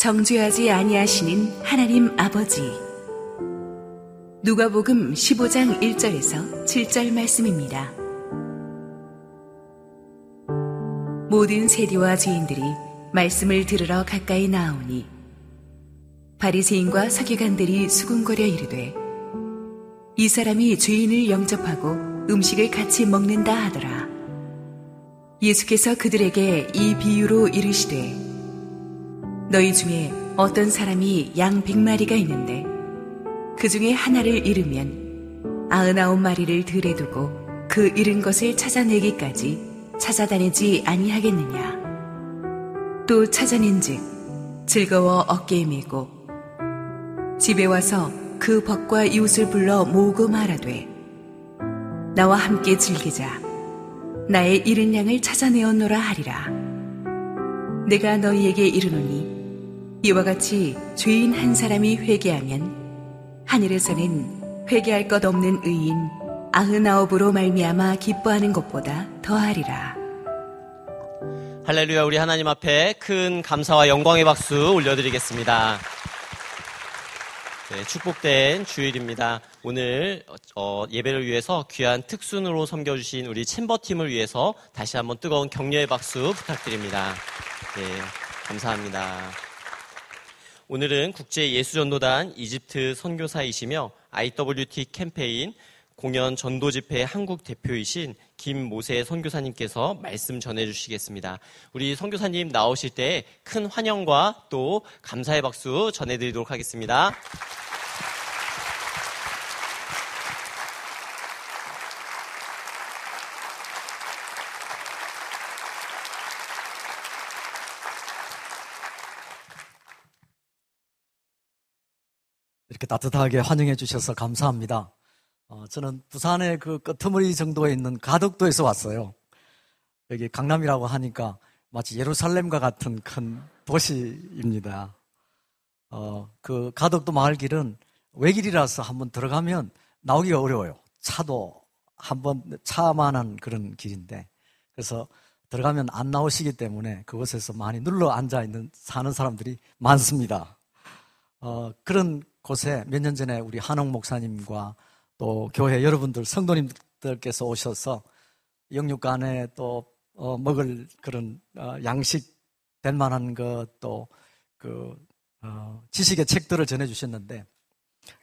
정죄하지 아니하시는 하나님 아버지. 누가복음 15장 1절에서 7절 말씀입니다. 모든 세리와 죄인들이 말씀을 들으러 가까이 나오니 바리새인과 서기관들이 수군거려 이르되 이 사람이 죄인을 영접하고 음식을 같이 먹는다 하더라. 예수께서 그들에게 이 비유로 이르시되 너희 중에 어떤 사람이 양 백마리가 있는데 그 중에 하나를 잃으면 아흔아홉 마리를 들에 두고 그 잃은 것을 찾아내기까지 찾아다니지 아니하겠느냐. 또 찾아낸즉 즐거워 어깨에 메고 집에 와서 그 벗과 이웃을 불러 모으고 말하되 나와 함께 즐기자 나의 잃은 양을 찾아내었노라 하리라 내가 너희에게 이르노니 이와 같이 죄인 한 사람이 회개하면 하늘에서는 회개할 것 없는 의인 아흔아홉으로 말미암아 기뻐하는 것보다 더하리라. 할렐루야 우리 하나님 앞에 큰 감사와 영광의 박수 올려드리겠습니다. 네, 축복된 주일입니다. 오늘 어, 예배를 위해서 귀한 특순으로 섬겨주신 우리 챔버팀을 위해서 다시 한번 뜨거운 격려의 박수 부탁드립니다. 네, 감사합니다. 오늘은 국제예수전도단 이집트 선교사이시며 IWT 캠페인 공연 전도 집회 한국 대표이신 김모세 선교사님께서 말씀 전해 주시겠습니다. 우리 선교사님 나오실 때 큰 환영과 또 감사의 박수 전해 드리도록 하겠습니다. 이렇게 따뜻하게 환영해 주셔서 감사합니다. 어, 저는 부산의 그 끄트머리 정도에 있는 가덕도에서 왔어요. 여기 강남이라고 하니까 마치 예루살렘과 같은 큰 도시입니다. 어, 그 가덕도 마을 길은 외길이라서 한번 들어가면 나오기가 어려워요. 차도 한번 차만한 그런 길인데 그래서 들어가면 안 나오시기 때문에 그곳에서 많이 눌러 앉아 있는 사는 사람들이 많습니다. 어, 그런 곳에 몇 년 전에 우리 한옥 목사님과 또 교회 여러분들 성도님들께서 오셔서 영육간에 또 어, 먹을 그런 어, 양식 될 만한 것또 어, 지식의 책들을 전해주셨는데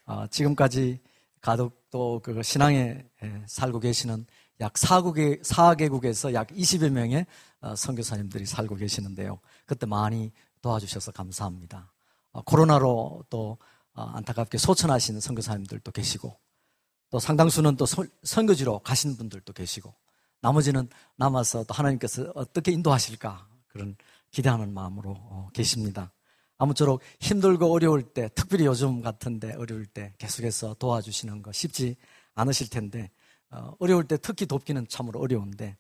어, 지금까지 가덕도 그 신앙에 살고 계시는 약 4국의, 4개국에서 약 20여 명의 어, 선교사님들이 살고 계시는데요. 그때 많이 도와주셔서 감사합니다. 어, 코로나로 또 어, 안타깝게 소천하시는 선교사님들도 계시고 또 상당수는 또 선교지로 가신 분들도 계시고 나머지는 남아서 또 하나님께서 어떻게 인도하실까 그런 기대하는 마음으로 어, 계십니다. 아무쪼록 힘들고 어려울 때, 특별히 요즘 같은데 어려울 때 계속해서 도와주시는 거 쉽지 않으실 텐데 어, 어려울 때 특히 돕기는 참으로 어려운데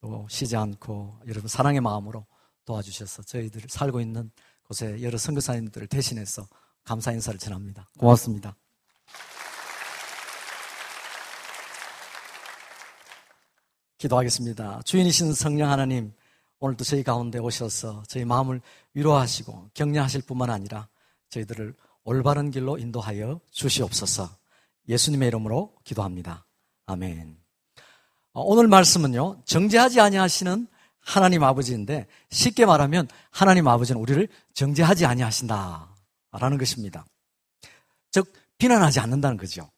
또 쉬지 않고 여러분 사랑의 마음으로 도와주셔서 저희들 살고 있는 곳에 여러 선교사님들을 대신해서 감사 인사를 전합니다. 고맙습니다. 기도하겠습니다. 주인이신 성령 하나님, 오늘도 저희 가운데 오셔서 저희 마음을 위로하시고 격려하실 뿐만 아니라 저희들을 올바른 길로 인도하여 주시옵소서. 예수님의 이름으로 기도합니다. 아멘. 어, 오늘 말씀은요, 정죄하지 아니하시는 하나님 아버지인데 쉽게 말하면 하나님 아버지는 우리를 정죄하지 아니하신다 라는 것입니다. 즉 비난하지 않는다는 거죠.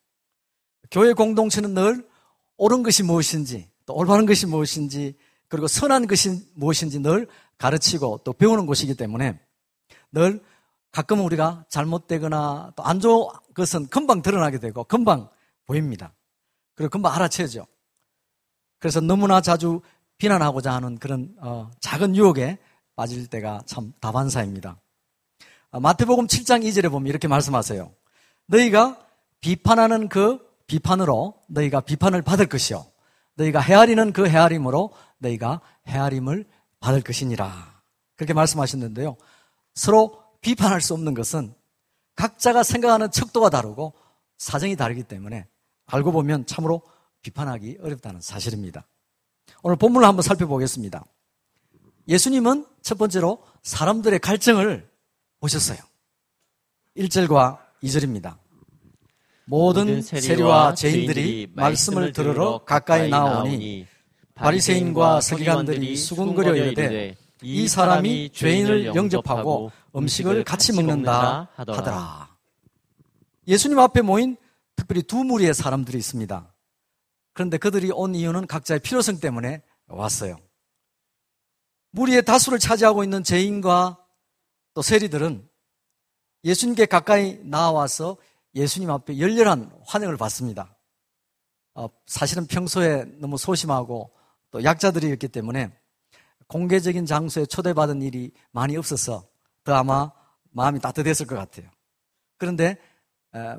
교회 공동체는 늘 옳은 것이 무엇인지 또 올바른 것이 무엇인지 그리고 선한 것이 무엇인지 늘 가르치고 또 배우는 곳이기 때문에 늘 가끔 우리가 잘못되거나 또 안 좋은 것은 금방 드러나게 되고 금방 보입니다. 그리고 금방 알아채죠. 그래서 너무나 자주 비난하고자 하는 그런 어, 작은 유혹에 빠질 때가 참 다반사입니다. 아, 마태복음 7장 2절에 보면 이렇게 말씀하세요. 너희가 비판하는 그 비판으로 너희가 비판을 받을 것이요. 너희가 헤아리는 그 헤아림으로 너희가 헤아림을 받을 것이니라. 그렇게 말씀하셨는데요. 서로 비판할 수 없는 것은 각자가 생각하는 척도가 다르고 사정이 다르기 때문에 알고 보면 참으로 비판하기 어렵다는 사실입니다. 오늘 본문을 한번 살펴보겠습니다. 예수님은 첫 번째로 사람들의 갈증을 보셨어요. 1절과 2절입니다. 모든 세리와 죄인들이 말씀을 들으러 가까이 나오니 바리새인과 서기관들이 수군거려 이르되 이 사람이 죄인을 영접하고 음식을 같이 먹는다 하더라. 예수님 앞에 모인 특별히 두 무리의 사람들이 있습니다. 그런데 그들이 온 이유는 각자의 필요성 때문에 왔어요. 무리의 다수를 차지하고 있는 죄인과 또 세리들은 예수님께 가까이 나와서 예수님 앞에 열렬한 환영을 받습니다. 어, 사실은 평소에 너무 소심하고 또 약자들이었기 때문에 공개적인 장소에 초대받은 일이 많이 없어서 더 아마 마음이 따뜻했을 것 같아요. 그런데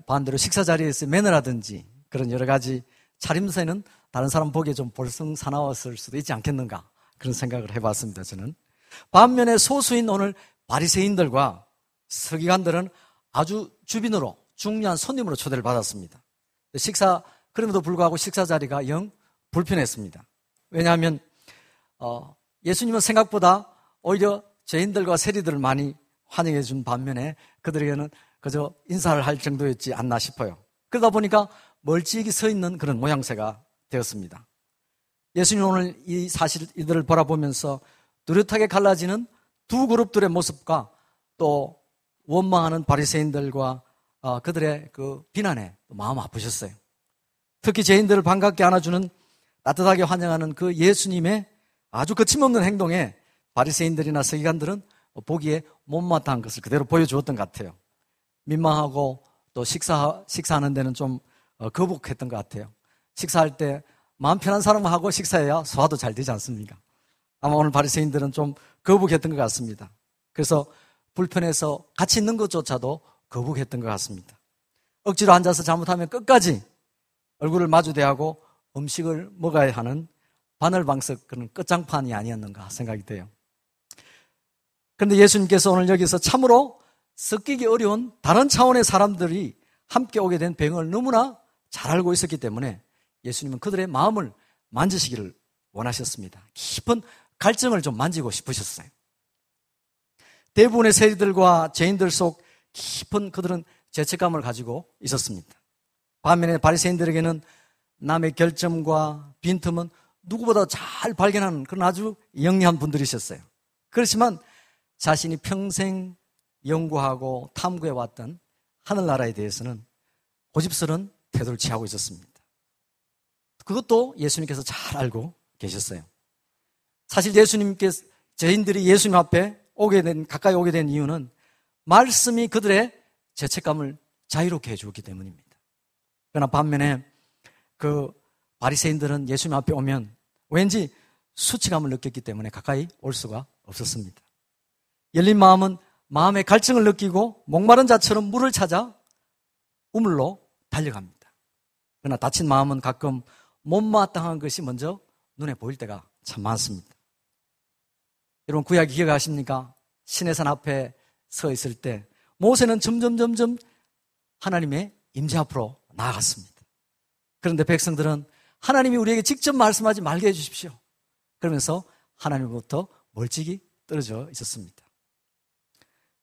반대로 식사 자리에서 매너라든지 그런 여러 가지 차림새는 다른 사람 보기에 좀 볼썽사나웠을 수도 있지 않겠는가 그런 생각을 해봤습니다. 저는 반면에 소수인 오늘 바리새인들과 서기관들은 아주 주빈으로 중요한 손님으로 초대를 받았습니다. 식사 그럼에도 불구하고 식사 자리가 영 불편했습니다. 왜냐하면 어, 예수님은 생각보다 오히려 죄인들과 세리들을 많이 환영해 준 반면에 그들에게는 그저 인사를 할 정도였지 않나 싶어요. 그러다 보니까 멀찍이 서 있는 그런 모양새가 되었습니다. 예수님 오늘 이 사실 이들을 바라보면서 뚜렷하게 갈라지는 두 그룹들의 모습과 또 원망하는 바리새인들과 어, 그들의 그 비난에 마음 아프셨어요. 특히 죄인들을 반갑게 안아주는 따뜻하게 환영하는 그 예수님의 아주 거침없는 행동에 바리새인들이나 서기관들은 보기에 못마땅한 것을 그대로 보여주었던 것 같아요. 민망하고 또 식사 식사하는 데는 좀 어, 거북했던 것 같아요. 식사할 때 마음 편한 사람하고 식사해야 소화도 잘 되지 않습니까? 아마 오늘 바리새인들은 좀 거북했던 것 같습니다. 그래서 불편해서 같이 있는 것조차도 거북했던 것 같습니다. 억지로 앉아서 잘못하면 끝까지 얼굴을 마주대하고 음식을 먹어야 하는 바늘방석 그런 끝장판이 아니었는가 생각이 돼요. 그런데 예수님께서 오늘 여기서 참으로 섞이기 어려운 다른 차원의 사람들이 함께 오게 된 배경을 너무나 잘 알고 있었기 때문에 예수님은 그들의 마음을 만지시기를 원하셨습니다. 깊은 갈증을 좀 만지고 싶으셨어요. 대부분의 세리들과 죄인들 속 깊은 그들은 죄책감을 가지고 있었습니다. 반면에 바리새인들에게는 남의 결점과 빈틈은 누구보다 잘 발견하는 그런 아주 영리한 분들이셨어요. 그렇지만 자신이 평생 연구하고 탐구해 왔던 하늘나라에 대해서는 고집스러운 태도를 취하고 있었습니다. 그것도 예수님께서 잘 알고 계셨어요. 사실 예수님께서 저인들이 예수님 앞에 오게 된 가까이 오게 된 이유는 말씀이 그들의 죄책감을 자유롭게 해주었기 때문입니다. 그러나 반면에 그 바리새인들은 예수님 앞에 오면 왠지 수치감을 느꼈기 때문에 가까이 올 수가 없었습니다. 열린 마음은 마음의 갈증을 느끼고 목마른 자처럼 물을 찾아 우물로 달려갑니다. 그러나 다친 마음은 가끔 못마땅한 것이 먼저 눈에 보일 때가 참 많습니다. 여러분 구약 기억하십니까? 신의 산 앞에 서 있을 때 모세는 점점 점점 하나님의 임재 앞으로 나아갔습니다. 그런데 백성들은 하나님이 우리에게 직접 말씀하지 말게 해주십시오. 그러면서 하나님으로부터 멀찍이 떨어져 있었습니다.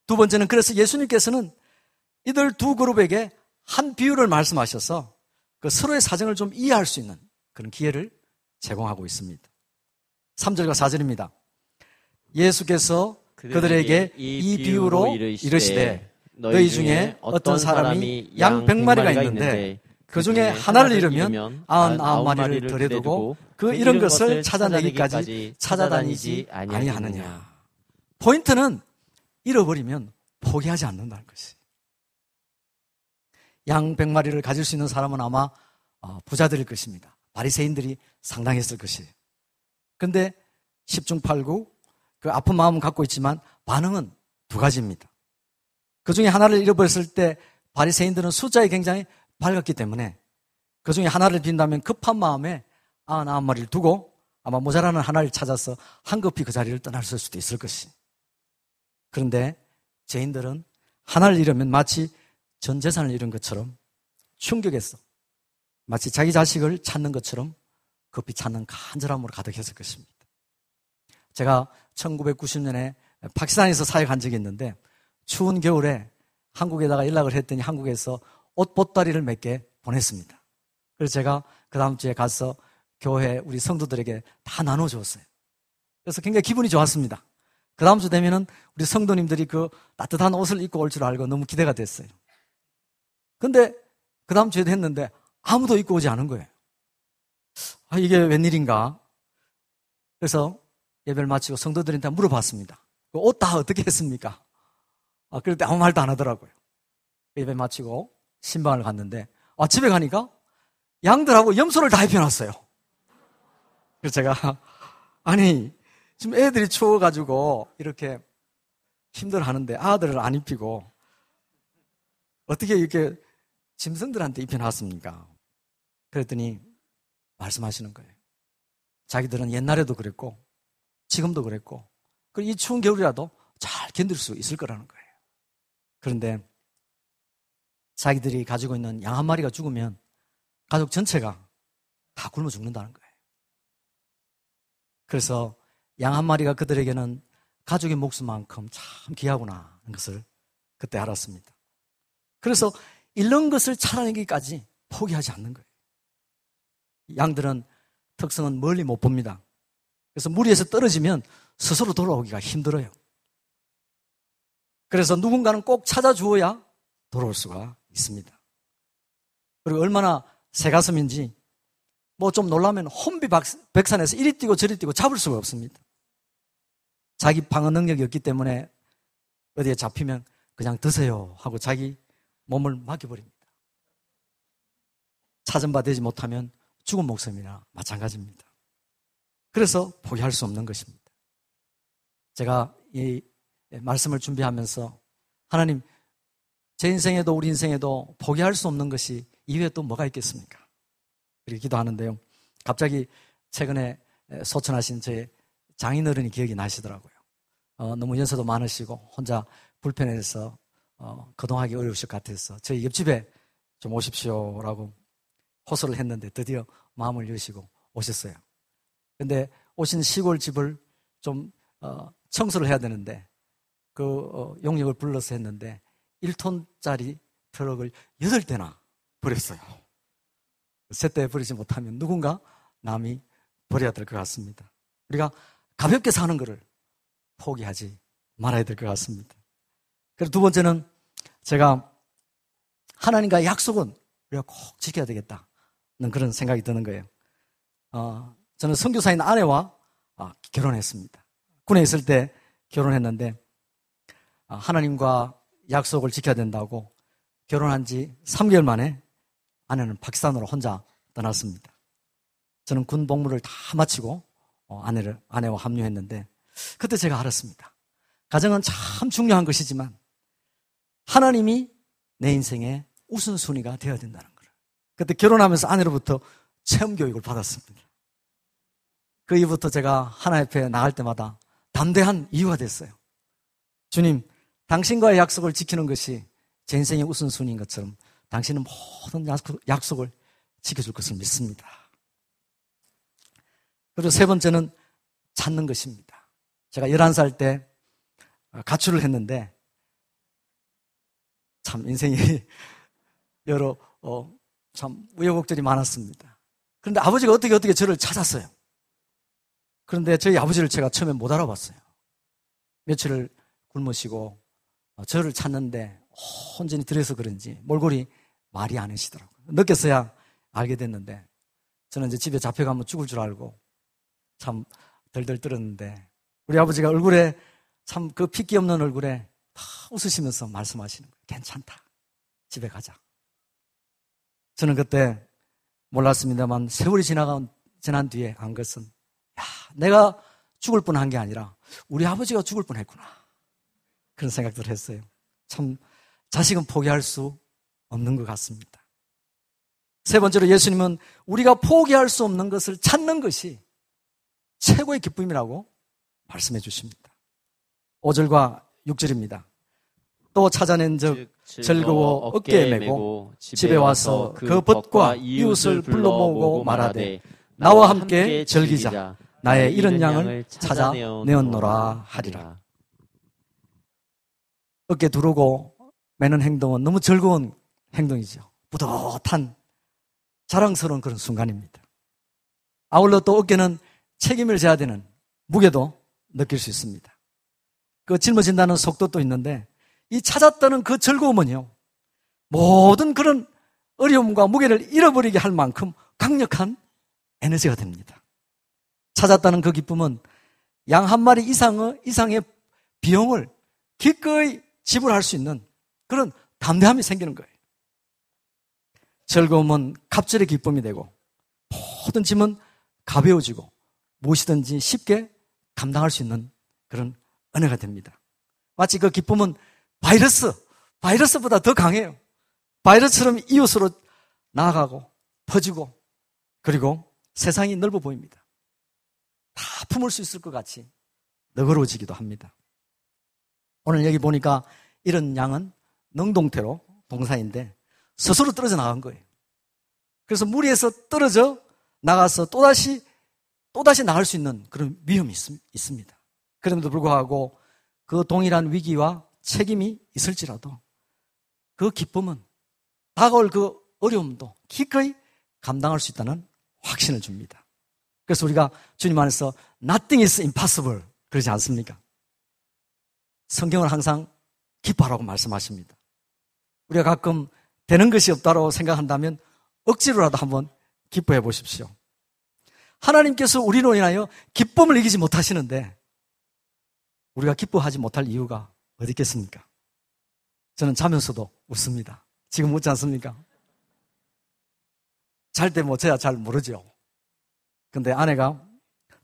두 번째는 그래서 예수님께서는 이들 두 그룹에게 한 비유를 말씀하셔서 그 서로의 사정을 좀 이해할 수 있는 그런 기회를 제공하고 있습니다. 3절과 4절입니다. 예수께서 그들에게 이 비유로 이르시되 너희 중에 어떤 사람이 양 백마리가 있는데 그 중에 하나를 잃으면 아흔 아홉 마리를 들여두고 그 이런 것을 찾아내기까지 찾아다니지 아니하느냐. 포인트는 잃어버리면 포기하지 않는다는 것이. 양 백마리를 가질 수 있는 사람은 아마 어, 부자들일 것입니다. 바리새인들이 상당했을 것이에요. 근데 10중 8구 그 아픈 마음은 갖고 있지만 반응은 두 가지입니다. 그 중에 하나를 잃어버렸을 때 바리새인들은 숫자에 굉장히 밝았기 때문에 그 중에 하나를 빈다면 급한 마음에 아흔 마리를 두고 아마 모자라는 하나를 찾아서 한급히 그 자리를 떠날 수도 있을 것이. 그런데 죄인들은 하나를 잃으면 마치 전 재산을 잃은 것처럼 충격했어. 마치 자기 자식을 찾는 것처럼 급히 찾는 간절함으로 가득했을 것입니다. 제가 1990년에 파키스탄에서 사역한 적이 있는데 추운 겨울에 한국에다가 연락을 했더니 한국에서 옷 보따리를 몇 개 보냈습니다. 그래서 제가 그 다음 주에 가서 교회 우리 성도들에게 다 나눠주었어요. 그래서 굉장히 기분이 좋았습니다. 그 다음 주 되면은 우리 성도님들이 그 따뜻한 옷을 입고 올 줄 알고 너무 기대가 됐어요. 근데 그 다음 주에도 했는데 아무도 입고 오지 않은 거예요. 아, 이게 웬일인가? 그래서 예배를 마치고 성도들한테 물어봤습니다. 그옷다 어떻게 했습니까? 아, 그럴 때 아무 말도 안 하더라고요. 예배 마치고 신방을 갔는데, 아, 집에 가니까 양들하고 염소를 다 입혀놨어요. 그래서 제가, 아니, 지금 애들이 추워가지고 이렇게 힘들어 하는데 아들을 안 입히고 어떻게 이렇게 짐승들한테 입혀놨습니까? 그랬더니 말씀하시는 거예요. 자기들은 옛날에도 그랬고 지금도 그랬고 이 추운 겨울이라도 잘 견딜 수 있을 거라는 거예요. 그런데 자기들이 가지고 있는 양 한 마리가 죽으면 가족 전체가 다 굶어 죽는다는 거예요. 그래서 양 한 마리가 그들에게는 가족의 목숨만큼 참 귀하구나 하는 것을 그때 알았습니다. 그래서 잃는 것을 찾아내기까지 포기하지 않는 거예요. 양들은 특성은 멀리 못 봅니다. 그래서 무리에서 떨어지면 스스로 돌아오기가 힘들어요. 그래서 누군가는 꼭 찾아주어야 돌아올 수가 있습니다. 그리고 얼마나 새가슴인지 뭐 좀 놀라면 혼비 백산에서 이리 뛰고 저리 뛰고 잡을 수가 없습니다. 자기 방어 능력이 없기 때문에 어디에 잡히면 그냥 드세요 하고 자기 몸을 맡겨버립니다. 찾은 바 되지 못하면 죽은 목숨이나 마찬가지입니다. 그래서 포기할 수 없는 것입니다. 제가 이 말씀을 준비하면서 하나님 제 인생에도 우리 인생에도 포기할 수 없는 것이 이외에 또 뭐가 있겠습니까? 그렇게 기도하는데요. 갑자기 최근에 소천하신 제 장인어른이 기억이 나시더라고요. 어, 너무 연세도 많으시고 혼자 불편해서 어, 거동하기 어려우실 것 같아서 저희 옆집에 좀 오십시오라고 호소를 했는데 드디어 마음을 여시고 오셨어요. 근데 오신 시골 집을 좀 어, 청소를 해야 되는데 그 어, 용역을 불러서 했는데 1톤짜리 트럭을 8대나 버렸어요. 세대 버리지 못하면 누군가 남이 버려야 될 것 같습니다. 우리가 가볍게 사는 것을 포기하지 말아야 될 것 같습니다. 그리고 두 번째는 제가 하나님과의 약속은 우리가 꼭 지켜야 되겠다. 그런 생각이 드는 거예요. 어, 저는 선교사인 아내와 어, 결혼했습니다. 군에 있을 때 결혼했는데 어, 하나님과 약속을 지켜야 된다고 결혼한 지 3개월 만에 아내는 파키스탄으로 혼자 떠났습니다. 저는 군 복무를 다 마치고 어, 아내를 아내와 합류했는데 그때 제가 알았습니다. 가정은 참 중요한 것이지만 하나님이 내 인생의 우선순위가 되어야 된다는 거예요. 그때 결혼하면서 아내로부터 체험 교육을 받았습니다. 그 이후부터 제가 하나님 앞에 나갈 때마다 담대한 이유가 됐어요. 주님, 당신과의 약속을 지키는 것이 제 인생의 우선순위인 것처럼 당신은 모든 약속 을 지켜줄 것을 믿습니다. 그리고 세 번째는 찾는 것입니다. 제가 11살 때 가출을 했는데 참 인생이 여러 어, 참 우여곡절이 많았습니다. 그런데 아버지가 어떻게 어떻게 저를 찾았어요. 그런데 저희 아버지를 제가 처음에 못 알아봤어요. 며칠을 굶으시고 어, 저를 찾는데 혼전히 들여서 그런지 몰골이 말이 안 하시더라고요. 느꼈어야 알게 됐는데 저는 이제 집에 잡혀가면 죽을 줄 알고 참 덜덜 떨었는데 우리 아버지가 얼굴에 참 그 핏기 없는 얼굴에 다 웃으시면서 말씀하시는 거예요. 괜찮다. 집에 가자. 저는 그때 몰랐습니다만 세월이 지나간, 지난 뒤에 안 것은 야, 내가 죽을 뻔한 게 아니라 우리 아버지가 죽을 뻔했구나. 그런 생각들을 했어요. 참 자식은 포기할 수 없는 것 같습니다. 세 번째로 예수님은 우리가 포기할 수 없는 것을 찾는 것이 최고의 기쁨이라고 말씀해 주십니다. 5절과 6절입니다. 또 찾아낸 적 즐거워 어깨에 메고 집에 와서 그 벗과 이웃을 불러 모으고 말하되 나와 함께 즐기자 나의 이런 양을 찾아 내었노라 하리라. 어깨 두르고 매는 행동은 너무 즐거운 행동이죠. 뿌듯한 자랑스러운 그런 순간입니다. 아울러 또 어깨는 책임을 져야 되는 무게도 느낄 수 있습니다. 그 짊어진다는 속도도 있는데 이 찾았다는 그 즐거움은요. 모든 그런 어려움과 무게를 잃어버리게 할 만큼 강력한 에너지가 됩니다. 찾았다는 그 기쁨은 양 한 마리 이상의, 이상의 비용을 기꺼이 지불할 수 있는 그런 담대함이 생기는 거예요. 즐거움은 갑절의 기쁨이 되고 모든 짐은 가벼워지고 무엇이든지 쉽게 감당할 수 있는 그런 은혜가 됩니다. 마치 그 기쁨은 바이러스, 바이러스보다 더 강해요. 바이러스처럼 이웃으로 나아가고 퍼지고 그리고 세상이 넓어 보입니다. 다 품을 수 있을 것 같이 너그러워지기도 합니다. 오늘 여기 보니까 이런 양은 능동태로 동사인데 스스로 떨어져 나간 거예요. 그래서 무리에서 떨어져 나가서 또다시 또다시 나갈 수 있는 그런 위험이 있 습니다. 그럼에도 불구하고 그 동일한 위기와 책임이 있을지라도 그 기쁨은 다가올 그 어려움도 기꺼이 감당할 수 있다는 확신을 줍니다. 그래서 우리가 주님 안에서 nothing is impossible 그러지 않습니까? 성경은 항상 기뻐하라고 말씀하십니다. 우리가 가끔 되는 것이 없다고 생각한다면 억지로라도 한번 기뻐해 보십시오. 하나님께서 우리로 인하여 기쁨을 이기지 못하시는데 우리가 기뻐하지 못할 이유가 어디 있겠습니까? 저는 자면서도 웃습니다. 지금 웃지 않습니까? 잘때뭐 저야 잘 모르죠. 근데 아내가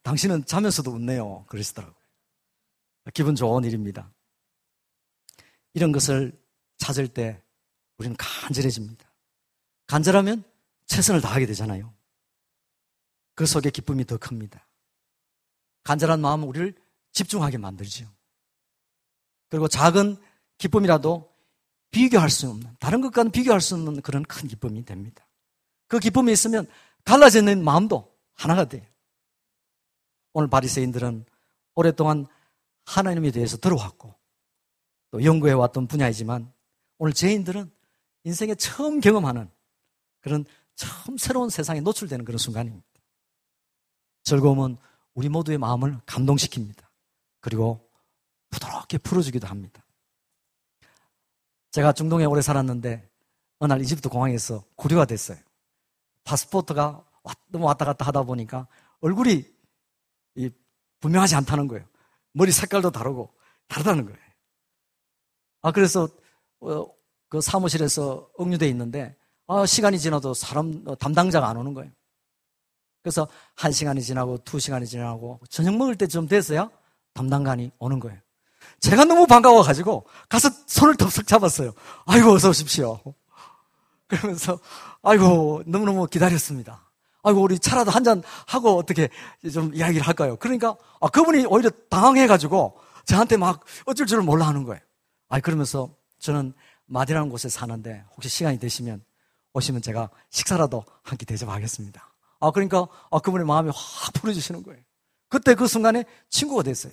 당신은 자면서도 웃네요. 그러시더라고요. 기분 좋은 일입니다. 이런 것을 찾을 때 우리는 간절해집니다. 간절하면 최선을 다하게 되잖아요. 그 속에 기쁨이 더 큽니다. 간절한 마음은 우리를 집중하게 만들죠. 그리고 작은 기쁨이라도 비교할 수 없는, 다른 것과는 비교할 수 없는 그런 큰 기쁨이 됩니다. 그 기쁨이 있으면 갈라져 있는 마음도 하나가 돼요. 오늘 바리새인들은 오랫동안 하나님에 대해서 들어왔고 또 연구해 왔던 분야이지만 오늘 죄인들은 인생에 처음 경험하는 그런 처음 새로운 세상에 노출되는 그런 순간입니다. 즐거움은 우리 모두의 마음을 감동시킵니다. 그리고 부드럽게 풀어주기도 합니다. 제가 중동에 오래 살았는데 어느 날 이집트 공항에서 구류가 됐어요. 파스포트가 너무 왔다 갔다 하다 보니까 얼굴이 분명하지 않다는 거예요. 머리 색깔도 다르고 다르다는 거예요. 아 그래서 어, 그 사무실에서 억류돼 있는데 아, 시간이 지나도 사람 어, 담당자가 안 오는 거예요. 그래서 한 시간이 지나고 두 시간이 지나고 저녁 먹을 때좀 됐어야 담당관이 오는 거예요. 제가 너무 반가워가지고 가서 손을 덥석 잡았어요. 아이고 어서 오십시오. 그러면서 아이고 너무너무 기다렸습니다. 아이고 우리 차라도 한 잔 하고 어떻게 좀 이야기를 할까요? 그러니까 아, 그분이 오히려 당황해가지고 저한테 막 어쩔 줄을 몰라 하는 거예요. 아 그러면서 저는 마디라는 곳에 사는데 혹시 시간이 되시면 오시면 제가 식사라도 한 끼 대접하겠습니다. 아 그러니까 아, 그분의 마음이 확 풀어주시는 거예요. 그때 그 순간에 친구가 됐어요.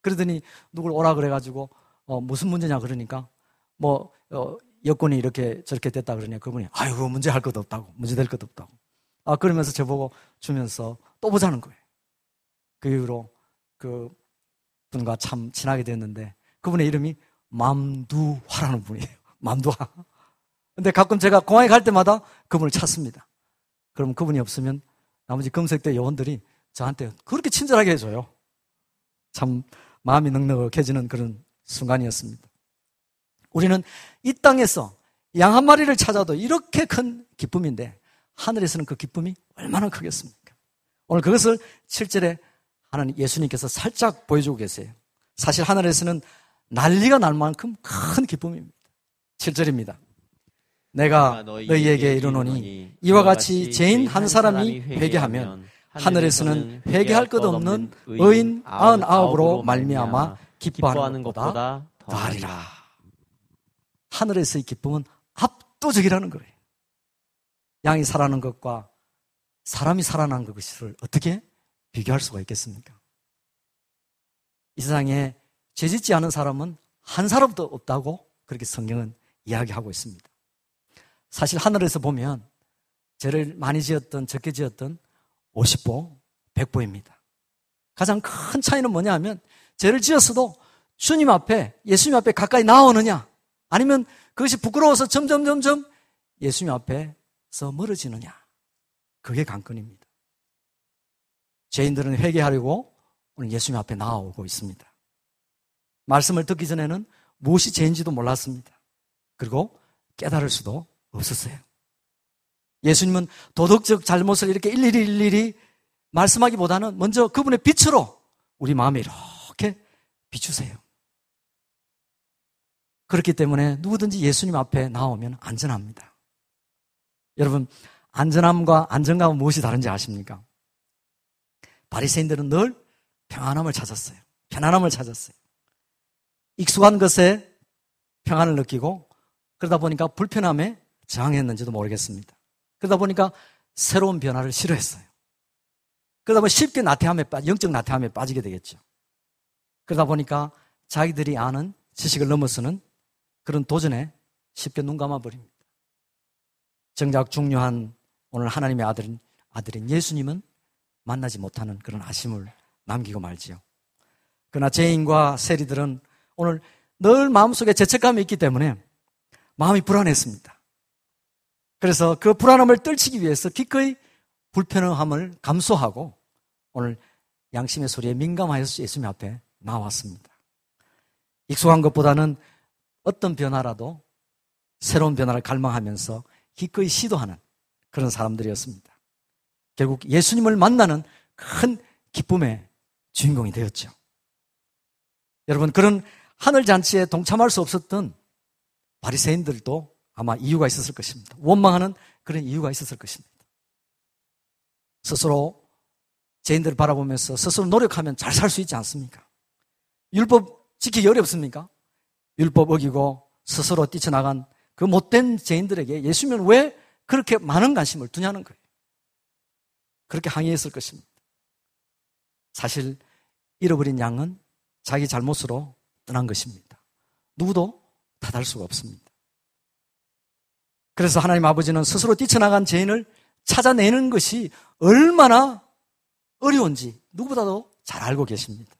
그러더니 누굴 오라 그래가지고 어, 무슨 문제냐 그러니까 뭐 어, 여권이 이렇게 저렇게 됐다 그러냐 그분이 아이고 문제 할 것도 없다고 문제 될 것도 없다고 아, 그러면서 저보고 주면서 또 보자는 거예요. 그 이후로 그 분과 참 친하게 됐는데 그분의 이름이 맘두화라는 분이에요. 맘두화. 근데 가끔 제가 공항에 갈 때마다 그분을 찾습니다. 그럼 그분이 없으면 나머지 검색대 요원들이 저한테 그렇게 친절하게 해줘요. 참 마음이 넉넉해지는 그런 순간이었습니다. 우리는 이 땅에서 양 한 마리를 찾아도 이렇게 큰 기쁨인데 하늘에서는 그 기쁨이 얼마나 크겠습니까? 오늘 그것을 7절에 하나님 예수님께서 살짝 보여주고 계세요. 사실 하늘에서는 난리가 날 만큼 큰 기쁨입니다. 7절입니다. 내가 너희에게 이르노니 이와 같이 죄인 한 사람이 회개하면 하늘에서는 회개할 것 없는 의인 아흔 아홉으로 말미암아 기뻐하는 것보다 더하리라. 하늘에서의 기쁨은 압도적이라는 거예요. 양이 살아나는 것과 사람이 살아난 것을 어떻게 비교할 수가 있겠습니까? 이 세상에 죄짓지 않은 사람은 한 사람도 없다고 그렇게 성경은 이야기하고 있습니다. 사실 하늘에서 보면 죄를 많이 지었던 적게 지었던 50보, 100보입니다. 가장 큰 차이는 뭐냐 하면 죄를 지었어도 주님 앞에 예수님 앞에 가까이 나오느냐 아니면 그것이 부끄러워서 점점 점점 예수님 앞에서 멀어지느냐 그게 관건입니다. 죄인들은 회개하려고 오늘 예수님 앞에 나오고 있습니다. 말씀을 듣기 전에는 무엇이 죄인지도 몰랐습니다. 그리고 깨달을 수도 없었어요. 예수님은 도덕적 잘못을 이렇게 일일이 일일이 말씀하기보다는 먼저 그분의 빛으로 우리 마음에 이렇게 비추세요. 그렇기 때문에 누구든지 예수님 앞에 나오면 안전합니다. 여러분, 안전함과 안정감은 무엇이 다른지 아십니까? 바리새인들은 늘 평안함을 찾았어요. 편안함을 찾았어요. 익숙한 것에 평안을 느끼고 그러다 보니까 불편함에 저항했는지도 모르겠습니다. 그러다 보니까 새로운 변화를 싫어했어요. 그러다 보니 쉽게 나태함에 빠, 영적 나태함에 빠지게 되겠죠. 그러다 보니까 자기들이 아는 지식을 넘어서는 그런 도전에 쉽게 눈 감아버립니다. 정작 중요한 오늘 하나님의 아들인, 아들인 예수님은 만나지 못하는 그런 아심을 남기고 말지요. 그러나 죄인과 세리들은 오늘 늘 마음속에 죄책감이 있기 때문에 마음이 불안했습니다. 그래서 그 불안함을 떨치기 위해서 기꺼이 불편함을 감수하고 오늘 양심의 소리에 민감하여서 예수님 앞에 나왔습니다. 익숙한 것보다는 어떤 변화라도 새로운 변화를 갈망하면서 기꺼이 시도하는 그런 사람들이었습니다. 결국 예수님을 만나는 큰 기쁨의 주인공이 되었죠. 여러분 그런 하늘 잔치에 동참할 수 없었던 바리새인들도 아마 이유가 있었을 것입니다. 원망하는 그런 이유가 있었을 것입니다. 스스로 죄인들을 바라보면서 스스로 노력하면 잘 살 수 있지 않습니까? 율법 지키기 어렵습니까? 율법 어기고 스스로 뛰쳐나간 그 못된 죄인들에게 예수님은 왜 그렇게 많은 관심을 두냐는 거예요. 그렇게 항의했을 것입니다. 사실 잃어버린 양은 자기 잘못으로 떠난 것입니다. 누구도 탓할 수가 없습니다. 그래서 하나님 아버지는 스스로 뛰쳐나간 죄인을 찾아내는 것이 얼마나 어려운지 누구보다도 잘 알고 계십니다.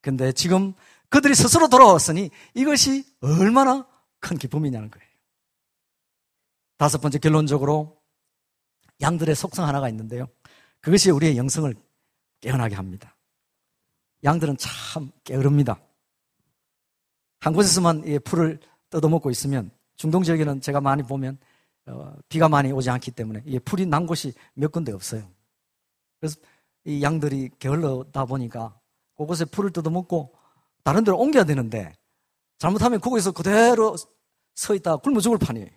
근데 지금 그들이 스스로 돌아왔으니 이것이 얼마나 큰 기쁨이냐는 거예요. 다섯 번째 결론적으로 양들의 속성 하나가 있는데요. 그것이 우리의 영성을 깨어나게 합니다. 양들은 참 게으릅니다. 한 곳에서만 풀을 뜯어먹고 있으면 중동 지역에는 제가 많이 보면 어, 비가 많이 오지 않기 때문에 풀이 난 곳이 몇 군데 없어요. 그래서 이 양들이 게을러다 보니까 그곳에 풀을 뜯어먹고 다른 데로 옮겨야 되는데 잘못하면 그곳에서 그대로 서 있다가 굶어 죽을 판이에요.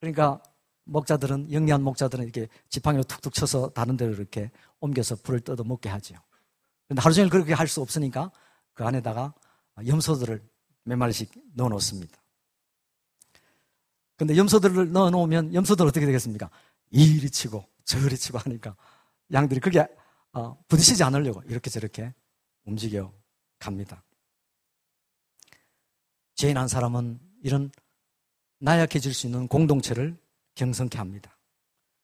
그러니까 목자들은 영리한 목자들은 이렇게 지팡이로 툭툭 쳐서 다른 데로 이렇게 옮겨서 풀을 뜯어 먹게 하죠. 근데 하루 종일 그렇게 할 수 없으니까 그 안에다가 염소들을 몇 마리씩 넣어 놓습니다. 근데 염소들을 넣어 놓으면 염소들 어떻게 되겠습니까? 이리 치고 저리 치고 하니까 양들이 그게 어, 부딪히지 않으려고 이렇게 저렇게 움직여 갑니다. 죄인 한 사람은 이런 나약해질 수 있는 공동체를 경성케 합니다.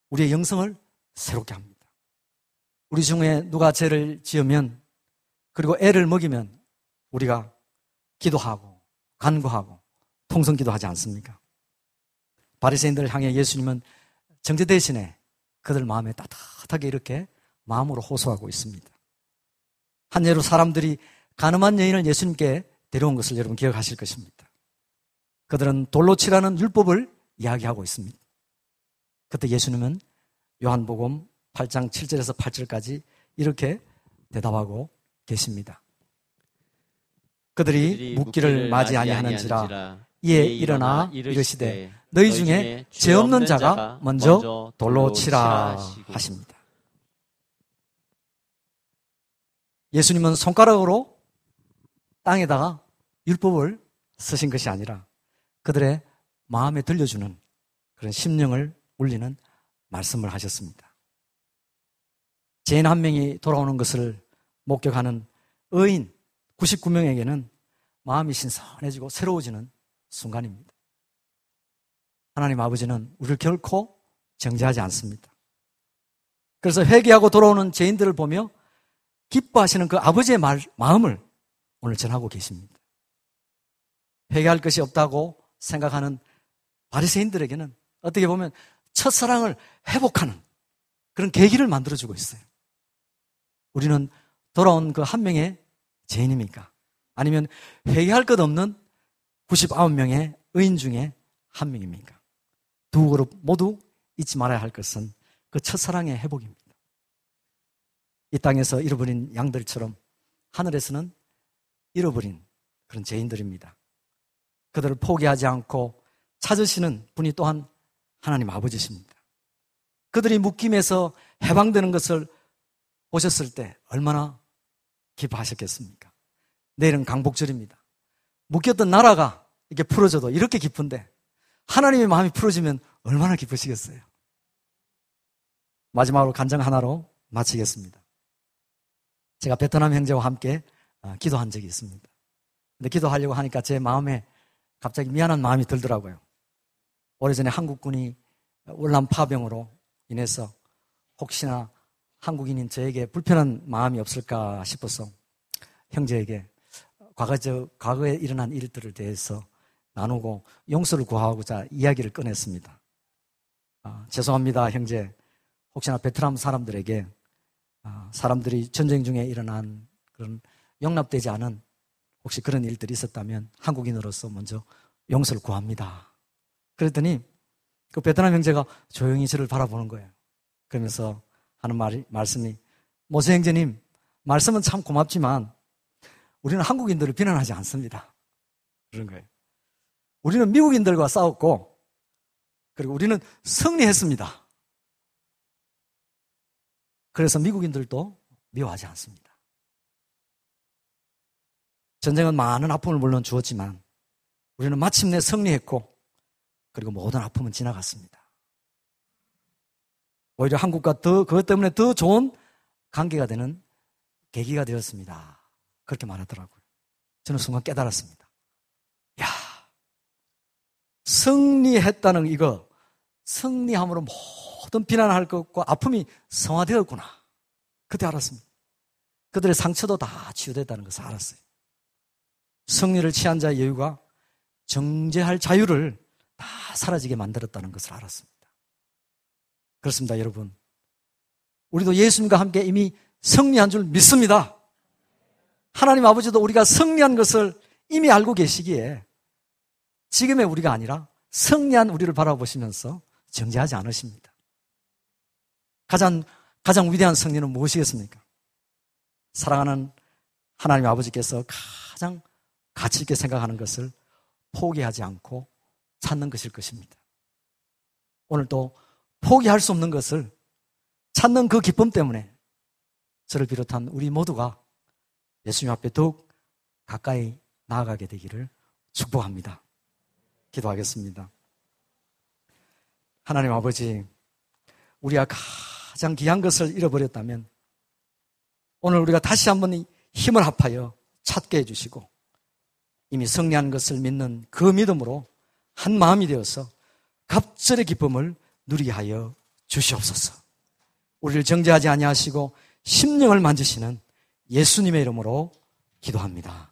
우리의 영성을 새롭게 합니다. 우리 중에 누가 죄를 지으면 그리고 애를 먹이면 우리가 기도하고 간구하고 통성 기도 하지 않습니까? 바리새인들을 향해 예수님은 정죄 대신에 그들 마음에 따뜻하게 이렇게 마음으로 호소하고 있습니다. 한 예로 사람들이 가늠한 여인을 예수님께 데려온 것을 여러분 기억하실 것입니다. 그들은 돌로 치라는 율법을 이야기하고 있습니다. 그때 예수님은 요한복음 8장 7절에서 8절까지 이렇게 대답하고 계십니다. 그들이 묻기를 맞이 아니하는지라 이에 일어나 이르시되 너희 중에 죄 없는 자가 먼저 돌로 치라 하십니다. 예수님은 손가락으로 땅에다가 율법을 쓰신 것이 아니라 그들의 마음에 들려주는 그런 심령을 울리는 말씀을 하셨습니다. 죄인 한 명이 돌아오는 것을 목격하는 의인 99명에게는 마음이 신선해지고 새로워지는 순간입니다. 하나님 아버지는 우리를 결코 정죄하지 않습니다. 그래서 회개하고 돌아오는 죄인들을 보며 기뻐하시는 그 아버지의 말, 마음을 오늘 전하고 계십니다. 회개할 것이 없다고 생각하는 바리새인들에게는 어떻게 보면 첫사랑을 회복하는 그런 계기를 만들어주고 있어요. 우리는 돌아온 그 한 명의 죄인입니까? 아니면 회개할 것 없는 99명의 의인 중에 한 명입니까? 두 그룹 모두 잊지 말아야 할 것은 그 첫사랑의 회복입니다. 이 땅에서 잃어버린 양들처럼 하늘에서는 잃어버린 그런 죄인들입니다. 그들을 포기하지 않고 찾으시는 분이 또한 하나님 아버지십니다. 그들이 묶임에서 해방되는 것을 보셨을 때 얼마나 기뻐하셨겠습니까? 내일은 강복절입니다. 묶였던 나라가 이렇게 풀어져도 이렇게 기쁜데 하나님의 마음이 풀어지면 얼마나 기쁘시겠어요? 마지막으로 간장 하나로 마치겠습니다. 제가 베트남 형제와 함께 어, 기도한 적이 있습니다. 근데 기도하려고 하니까 제 마음에 갑자기 미안한 마음이 들더라고요. 오래전에 한국군이 월남 파병으로 인해서 혹시나 한국인인 저에게 불편한 마음이 없을까 싶어서 형제에게 과거 저 과거에 일어난 일들을 대해서 나누고 용서를 구하고자 이야기를 꺼냈습니다. 아, 죄송합니다, 형제. 혹시나 베트남 사람들에게 아, 사람들이 전쟁 중에 일어난 그런 용납되지 않은 혹시 그런 일들이 있었다면 한국인으로서 먼저 용서를 구합니다. 그랬더니 그 베트남 형제가 조용히 저를 바라보는 거예요. 그러면서 하는 말이, 말씀이 모세 형제님 말씀은 참 고맙지만 우리는 한국인들을 비난하지 않습니다. 그런 거예요. 우리는 미국인들과 싸웠고 그리고 우리는 승리했습니다. 그래서 미국인들도 미워하지 않습니다. 전쟁은 많은 아픔을 물론 주었지만 우리는 마침내 승리했고 그리고 모든 아픔은 지나갔습니다. 오히려 한국과 더 그것 때문에 더 좋은 관계가 되는 계기가 되었습니다. 그렇게 말하더라고요. 저는 순간 깨달았습니다. 야, 승리했다는 이거 승리함으로 모든 비난할 것과 아픔이 성화되었구나. 그때 알았습니다. 그들의 상처도 다 치유됐다는 것을 알았어요. 승리를 취한 자의 여유가 정죄할 자유를 다 사라지게 만들었다는 것을 알았습니다. 그렇습니다, 여러분. 우리도 예수님과 함께 이미 승리한 줄 믿습니다. 하나님 아버지도 우리가 승리한 것을 이미 알고 계시기에 지금의 우리가 아니라 승리한 우리를 바라보시면서 정죄하지 않으십니다. 가장, 가장 위대한 승리는 무엇이겠습니까? 사랑하는 하나님 아버지께서 가장 가치 있게 생각하는 것을 포기하지 않고 찾는 것일 것입니다. 오늘 또 포기할 수 없는 것을 찾는 그 기쁨 때문에 저를 비롯한 우리 모두가 예수님 앞에 더욱 가까이 나아가게 되기를 축복합니다. 기도하겠습니다. 하나님 아버지, 우리가 가장 귀한 것을 잃어버렸다면 오늘 우리가 다시 한번 힘을 합하여 찾게 해주시고 이미 승리한 것을 믿는 그 믿음으로 한 마음이 되어서 갑절의 기쁨을 누리게 하여 주시옵소서. 우리를 정죄하지 아니하시고 심령을 만지시는 예수님의 이름으로 기도합니다.